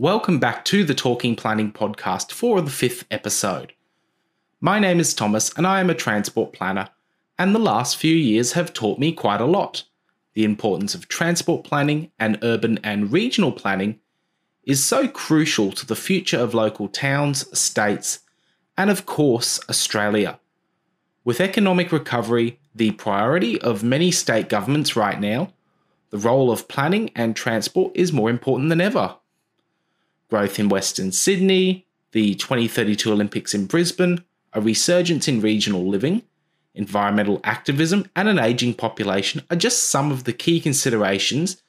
Welcome back to the Talking Planning podcast for the fifth episode. My name is Thomas and I am a transport planner, and the last few years have taught me quite a lot. The importance of transport planning and urban and regional planning is so crucial to the future of local towns, states, and of course, Australia. With economic recovery the priority of many state governments right now, the role of planning and transport is more important than ever. Growth in Western Sydney, the 2032 Olympics in Brisbane, a resurgence in regional living, environmental activism, and an ageing population are just some of the key considerations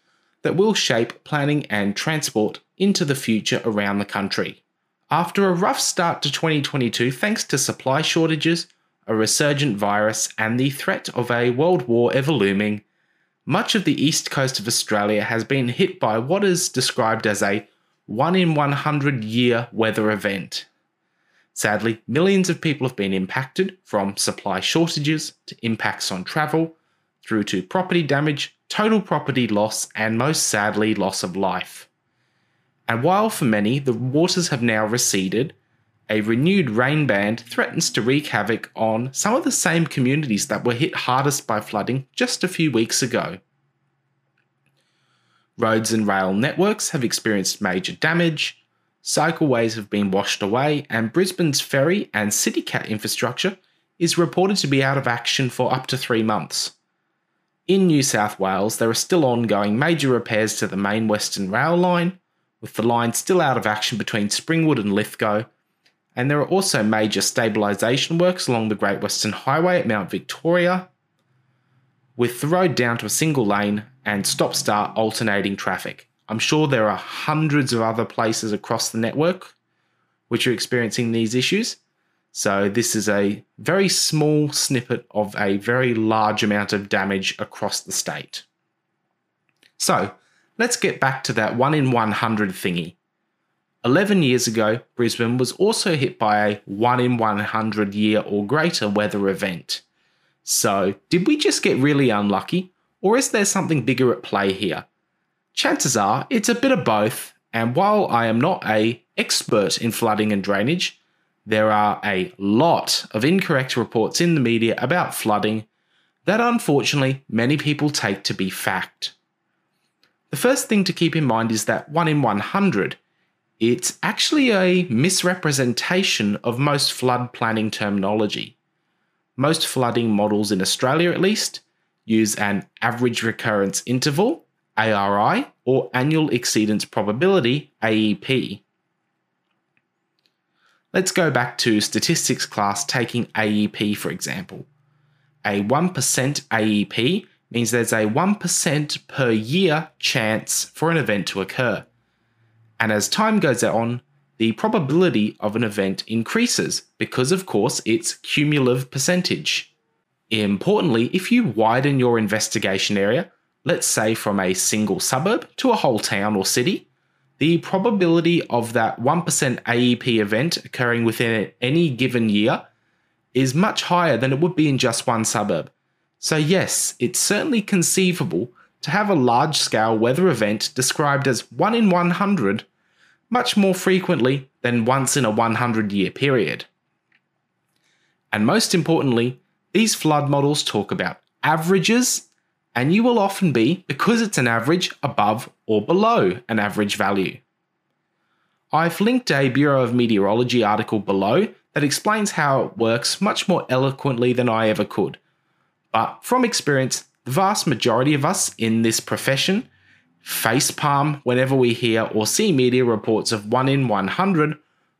that will shape planning and transport into the future around the country. After a rough start to 2022 thanks to supply shortages, a resurgent virus, and the threat of a world war ever looming, much of the east coast of Australia has been hit by what is described as a 1 in 100 year weather event. Sadly, millions of people have been impacted from supply shortages to impacts on travel, through to property damage, total property loss, and most sadly, loss of life. And while for many the waters have now receded, a renewed rain band threatens to wreak havoc on some of the same communities that were hit hardest by flooding just a few weeks ago. Roads and rail networks have experienced major damage, cycleways have been washed away, and Brisbane's ferry and CityCat infrastructure is reported to be out of action for up to three months. In New South Wales, there are still ongoing major repairs to the main Western Rail line, with the line still out of action between Springwood and Lithgow, and there are also major stabilisation works along the Great Western Highway at Mount Victoria, with the road down to a single lane and stop start alternating traffic. I'm sure there are hundreds of other places across the network which are experiencing these issues. So, this is a very small snippet of a very large amount of damage across the state. So, let's get back to that 1 in 100 thingy. 11 years ago, Brisbane was also hit by a 1 in 100 year or greater weather event. So, did we just get really unlucky, or is there something bigger at play here? Chances are it's a bit of both, and while I am not a expert in flooding and drainage, there are a lot of incorrect reports in the media about flooding that unfortunately many people take to be fact. The first thing to keep in mind is that 1 in 100, it's actually a misrepresentation of most flood planning terminology. Most flooding models in Australia, at least, use an average recurrence interval ARI, or Annual Exceedance Probability, AEP. Let's go back to statistics class taking AEP for example. A 1% AEP means there's a 1% per year chance for an event to occur. And as time goes on, the probability of an event increases because, of course, it's cumulative percentage. Importantly, if you widen your investigation area, let's say from a single suburb to a whole town or city, the probability of that 1% AEP event occurring within any given year is much higher than it would be in just one suburb. So, yes, it's certainly conceivable to have a large scale weather event described as 1 in 100 much more frequently than once in a 100 year period. And most importantly, these flood models talk about averages and you will often be, because it's an average, above or below an average value. I've linked a Bureau of Meteorology article below that explains how it works much more eloquently than I ever could. But from experience, the vast majority of us in this profession facepalm whenever we hear or see media reports of 1 in 100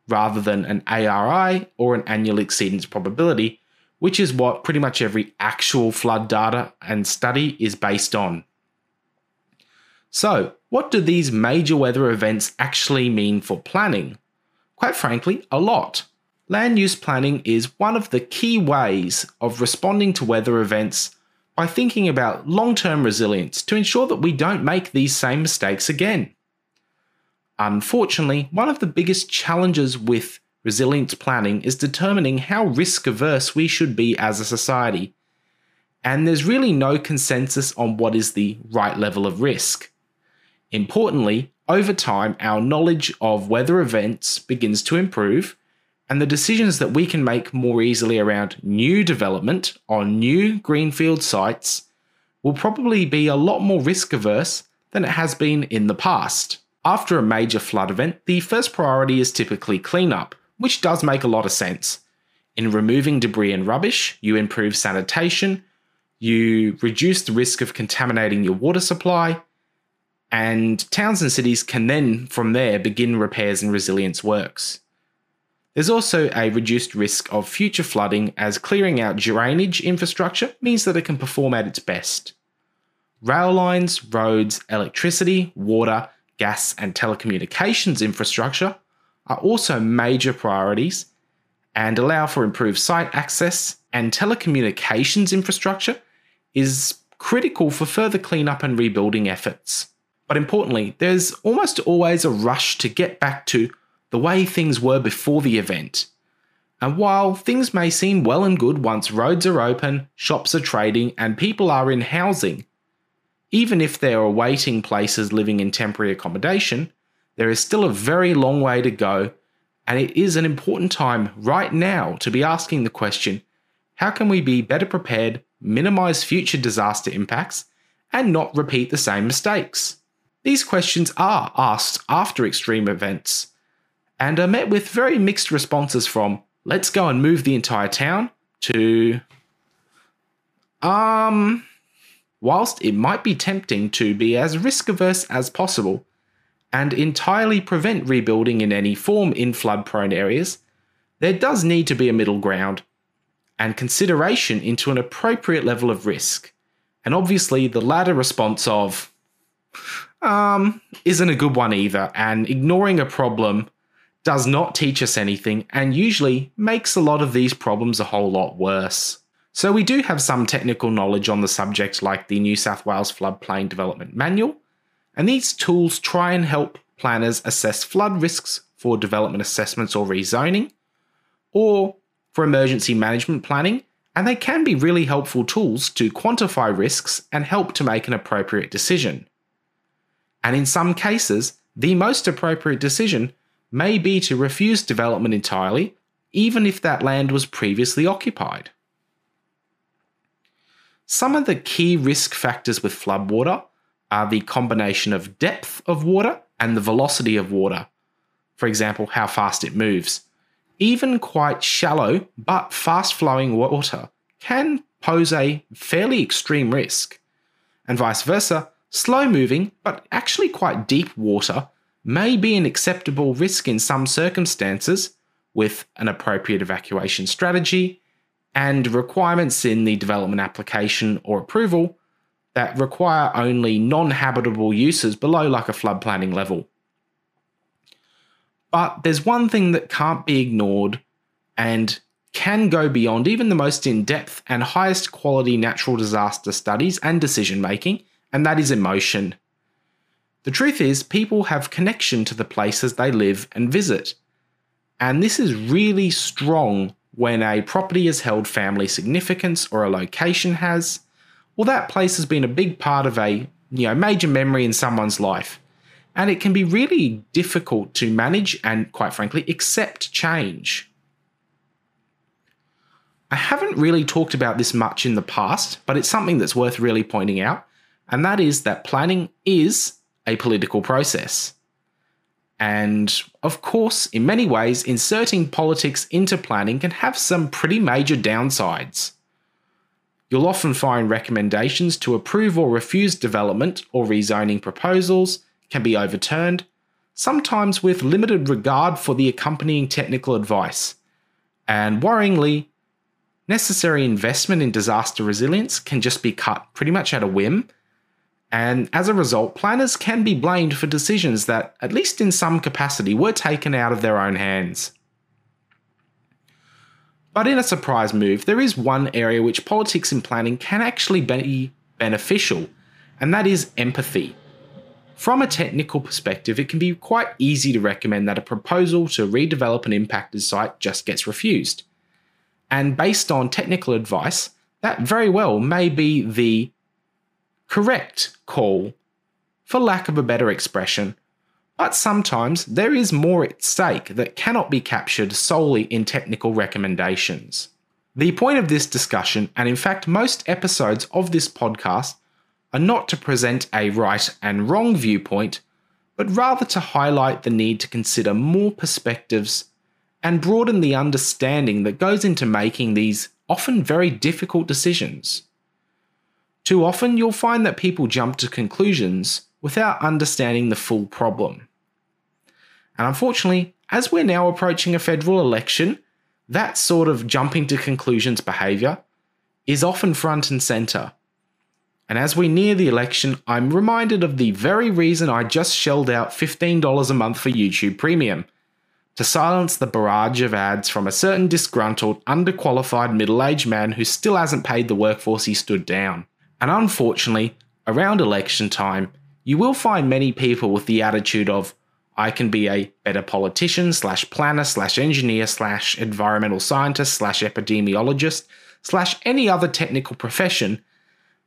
rather than an ARI or an annual exceedance probability which is what pretty much every actual flood data and study is based on. So, what do these major weather events actually mean for planning? Quite frankly, a lot. Land use planning is one of the key ways of responding to weather events by thinking about long term resilience to ensure that we don't make these same mistakes again. Unfortunately, one of the biggest challenges with Resilience planning is determining how risk averse we should be as a society. And there's really no consensus on what is the right level of risk. Importantly, over time, our knowledge of weather events begins to improve, and the decisions that we can make more easily around new development on new greenfield sites will probably be a lot more risk averse than it has been in the past. After a major flood event, the first priority is typically cleanup, which does make a lot of sense. In removing debris and rubbish, you improve sanitation, you reduce the risk of contaminating your water supply, and towns and cities can then, from there, begin repairs and resilience works. There's also a reduced risk of future flooding as clearing out drainage infrastructure means that it can perform at its best. Rail lines, roads, electricity, water, gas, and telecommunications infrastructure are also major priorities and allow for improved site access, and telecommunications infrastructure is critical for further cleanup and rebuilding efforts. But importantly, there's almost always a rush to get back to the way things were before the event. And while things may seem well and good once roads are open, shops are trading, and people are in housing, even if they're awaiting places living in temporary accommodation, there is still a very long way to go, and it is an important time right now to be asking the question how can we be better prepared, minimize future disaster impacts, and not repeat the same mistakes? These questions are asked after extreme events and are met with very mixed responses from let's go and move the entire town to um whilst it might be tempting to be as risk averse as possible and entirely prevent rebuilding in any form in flood prone areas, there does need to be a middle ground and consideration into an appropriate level of risk. And obviously, the latter response of, um, isn't a good one either, and ignoring a problem does not teach us anything and usually makes a lot of these problems a whole lot worse. So, we do have some technical knowledge on the subject, like the New South Wales Floodplain Development Manual, and these tools try and help planners assess flood risks for development assessments or rezoning, or for emergency management planning, and they can be really helpful tools to quantify risks and help to make an appropriate decision and in some cases, the most appropriate decision may be to refuse development entirely, even if that land was previously occupied. Some of the key risk factors with floodwater are the combination of depth of water and the velocity of water, for example, how fast it moves. Even quite shallow but fast flowing water can pose a fairly extreme risk, and vice versa, Slow moving, but actually quite deep water may be an acceptable risk in some circumstances with an appropriate evacuation strategy and requirements in the development application or approval that require only non habitable uses below like a flood planning level. But there's one thing that can't be ignored and can go beyond even the most in depth and highest quality natural disaster studies and decision making, and that is emotion. The truth is, people have connection to the places they live and visit. And this is really strong when a property has held family significance or a location has. Well, that place has been a big part of a you know, major memory in someone's life. And it can be really difficult to manage and, quite frankly, accept change. I haven't really talked about this much in the past, but it's something that's worth really pointing out and that is that planning is a political process. And of course, in many ways, inserting politics into planning can have some pretty major downsides. You'll often find recommendations to approve or refuse development or rezoning proposals can be overturned, sometimes with limited regard for the accompanying technical advice. And worryingly, necessary investment in disaster resilience can just be cut pretty much at a whim and as a result, planners can be blamed for decisions that, at least in some capacity, were taken out of their own hands. But in a surprise move, there is one area which politics in planning can actually be beneficial, and that is empathy. From a technical perspective, it can be quite easy to recommend that a proposal to redevelop an impacted site just gets refused. And based on technical advice, that very well may be the correct call, for lack of a better expression. But sometimes there is more at stake that cannot be captured solely in technical recommendations. The point of this discussion, and in fact most episodes of this podcast, are not to present a right and wrong viewpoint, but rather to highlight the need to consider more perspectives and broaden the understanding that goes into making these often very difficult decisions. Too often, you'll find that people jump to conclusions without understanding the full problem. And unfortunately, as we're now approaching a federal election, that sort of jumping to conclusions behaviour is often front and centre. And as we near the election, I'm reminded of the very reason I just shelled out $15 a month for YouTube Premium to silence the barrage of ads from a certain disgruntled, underqualified middle aged man who still hasn't paid the workforce he stood down. And unfortunately, around election time, you will find many people with the attitude of, I can be a better politician slash planner slash engineer slash environmental scientist slash epidemiologist slash any other technical profession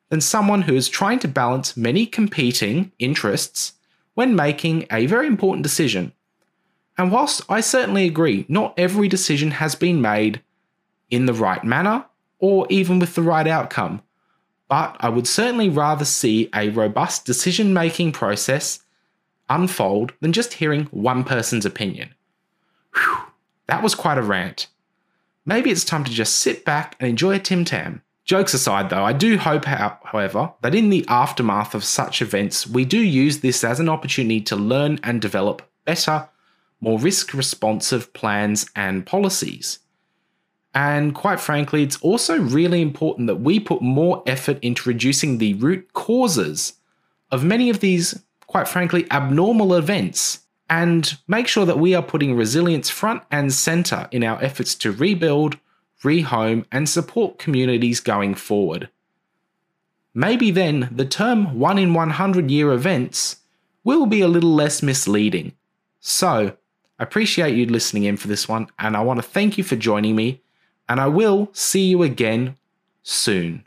than someone who is trying to balance many competing interests when making a very important decision. And whilst I certainly agree, not every decision has been made in the right manner or even with the right outcome, but I would certainly rather see a robust decision making process unfold than just hearing one person's opinion. Whew, that was quite a rant. Maybe it's time to just sit back and enjoy a Tim Tam. Jokes aside, though, I do hope, however, that in the aftermath of such events, we do use this as an opportunity to learn and develop better, more risk responsive plans and policies. And quite frankly, it's also really important that we put more effort into reducing the root causes of many of these quite frankly, abnormal events and make sure that we are putting resilience front and center in our efforts to rebuild, rehome, and support communities going forward. Maybe then the term 1 in 100 year events will be a little less misleading. So, I appreciate you listening in for this one, and I want to thank you for joining me, and I will see you again soon.